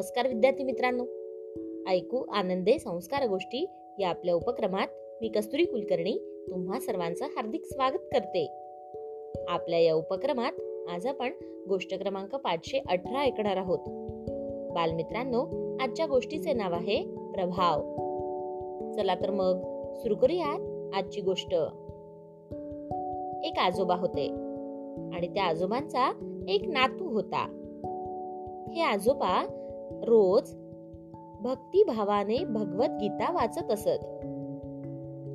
नमस्कार विद्यार्थी मित्रांनो. ऐकू आनंदे संस्कार गोष्टी या आपल्या उपक्रमात मी कस्तुरी कुलकर्णी तुम्हा सर्वांचं हार्दिक स्वागत करते. आपल्या या उपक्रमात आज आपण गोष्ट क्रमांक पाचशे अठरा ऐकणार आहोत. बालमित्रांनो आजच्या गोष्टीचे नाव आहे प्रभाव. चला तर मग सुरू करूयात आजची गोष्ट. एक आजोबा होते आणि त्या आजोबांचा एक नातू होता. हे आजोबा रोज भक्तिभावाने भगवत गीता वाचत असत.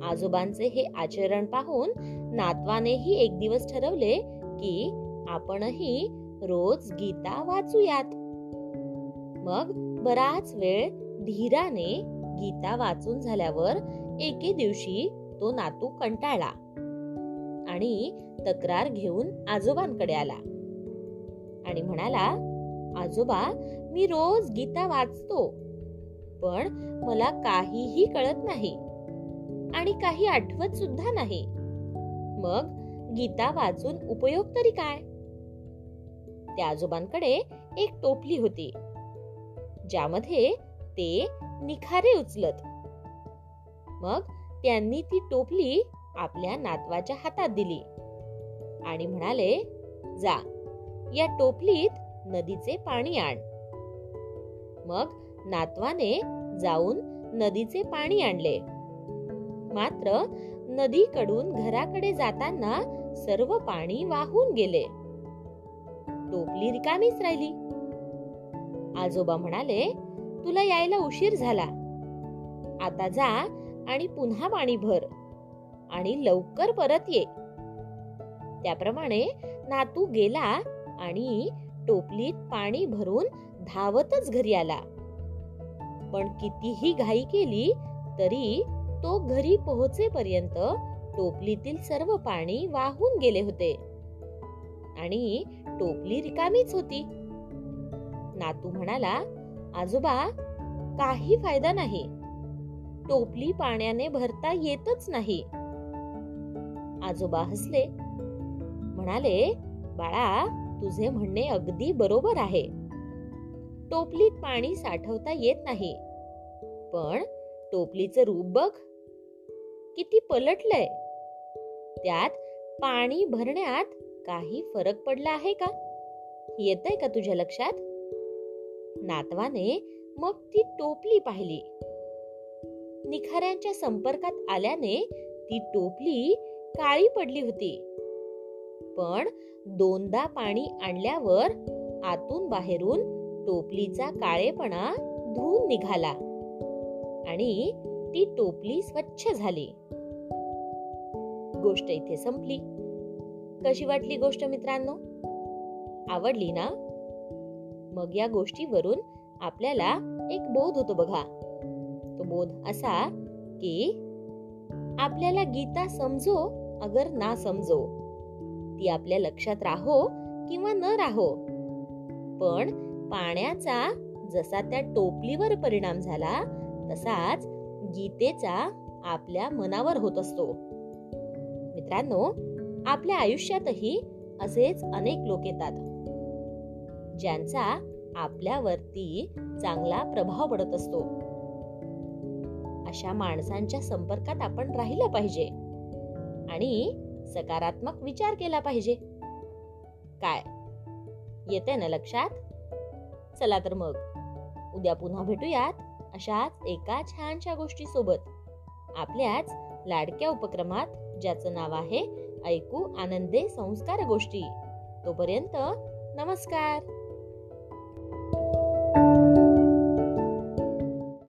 आजोबांचे हे आचरण पाहून नातवानेही एक दिवस ठरवले की आपणही रोज गीता वाचूयात. मग बराच वेळ धीराने गीता वाचून झाल्यावर एके दिवशी तो नातू कंटाळला आणि तक्रार घेऊन आजोबांकडे आला आणि म्हणाला आजोबा मी रोज गीता वाचतो. पण मला काहीही कळत नाही. आणि काही आठवत सुद्धा नाही. मग गीता वाचून उपयोग तरी काय? त्या आजोबांकडे एक टोपली होती. ज्यामध्ये ते निखारे उचलत. मग त्यांनी ती टोपली आपल्या नातवाच्या हातात दिली. आणि म्हणाले जा या टोपलीत नदीचे पाणी आण. मग नातवाने जाऊन नदीचे पाणी आणले. मात्र नदीकडून घराकडे जाताना सर्व पाणी वाहून गेले. टोपली रिकामीच राहिली. आजोबा म्हणाले तुला यायला उशीर झाला. आता जा आणि पुन्हा पाणी भर आणि लवकर परत ये. त्याप्रमाणे नातू गेला आणि टोपलीत पाणी भरून धावतच घरी आला. पण कितीही घाई केली तरी तो घरी पोहोचेपर्यंत टोपलीतील सर्व पाणी वाहून गेले होते. आणि टोपली रिकामीच होती. नातू म्हणाला आजोबा काही फायदा नाही. टोपली पाण्याने भरता येतच नाही. आजोबा हसले. म्हणाले बाळा तुझे म्हणणे अगदी बरोबर आहे. टोपलीत पाणी साठवता येत नाही. पण टोपलीचं रूप बघ. किती पलटलंय. त्यात पाणी भरण्यात काही फरक पडला आहे का? येतय का तुझ्या लक्षात? नातवाने मग ती टोपली पाहिली. निखाऱ्यांच्या संपर्कात आल्याने ती टोपली काळी पडली होती. पण दोनदा पाणी आणल्यावर आतून बाहेरून टोपलीचा काळेपणा धुवून निघाला आणि ती टोपली स्वच्छ झाली. गोष्ट इथे संपली. कशी वाटली गोष्ट मित्रांनो? आवडली ना? मग या गोष्टीवरून आपल्याला एक बोध होतो बघा. तो बोध असा की आपल्याला गीता समजो अगर ना समजो. ती आपल्या लक्षात राहो किंवा न राहो. पण पाण्याचा जसा त्या टोपलीवर परिणाम झाला तसाच गीतेचा आपल्या मनावर होत असतो. मित्रांनो आपल्या आयुष्यातही असेच अनेक लोक येतात ज्यांचा आपल्यावरती चांगला प्रभाव पडत असतो. अशा माणसांच्या संपर्कात आपण राहिलं पाहिजे. आणि सकारात्मक विचार केला पाहिजे. काय? येते ना लक्षात? चला तर मग. उद्या पुन्हा भेटूयात अशाच एका छानशा गोष्टी सोबत आपल्याच लाडक्या उपक्रमात ज्याचं नाव आहे ऐकू आनंदे संस्कार गोष्टी. तोपर्यंत नमस्कार.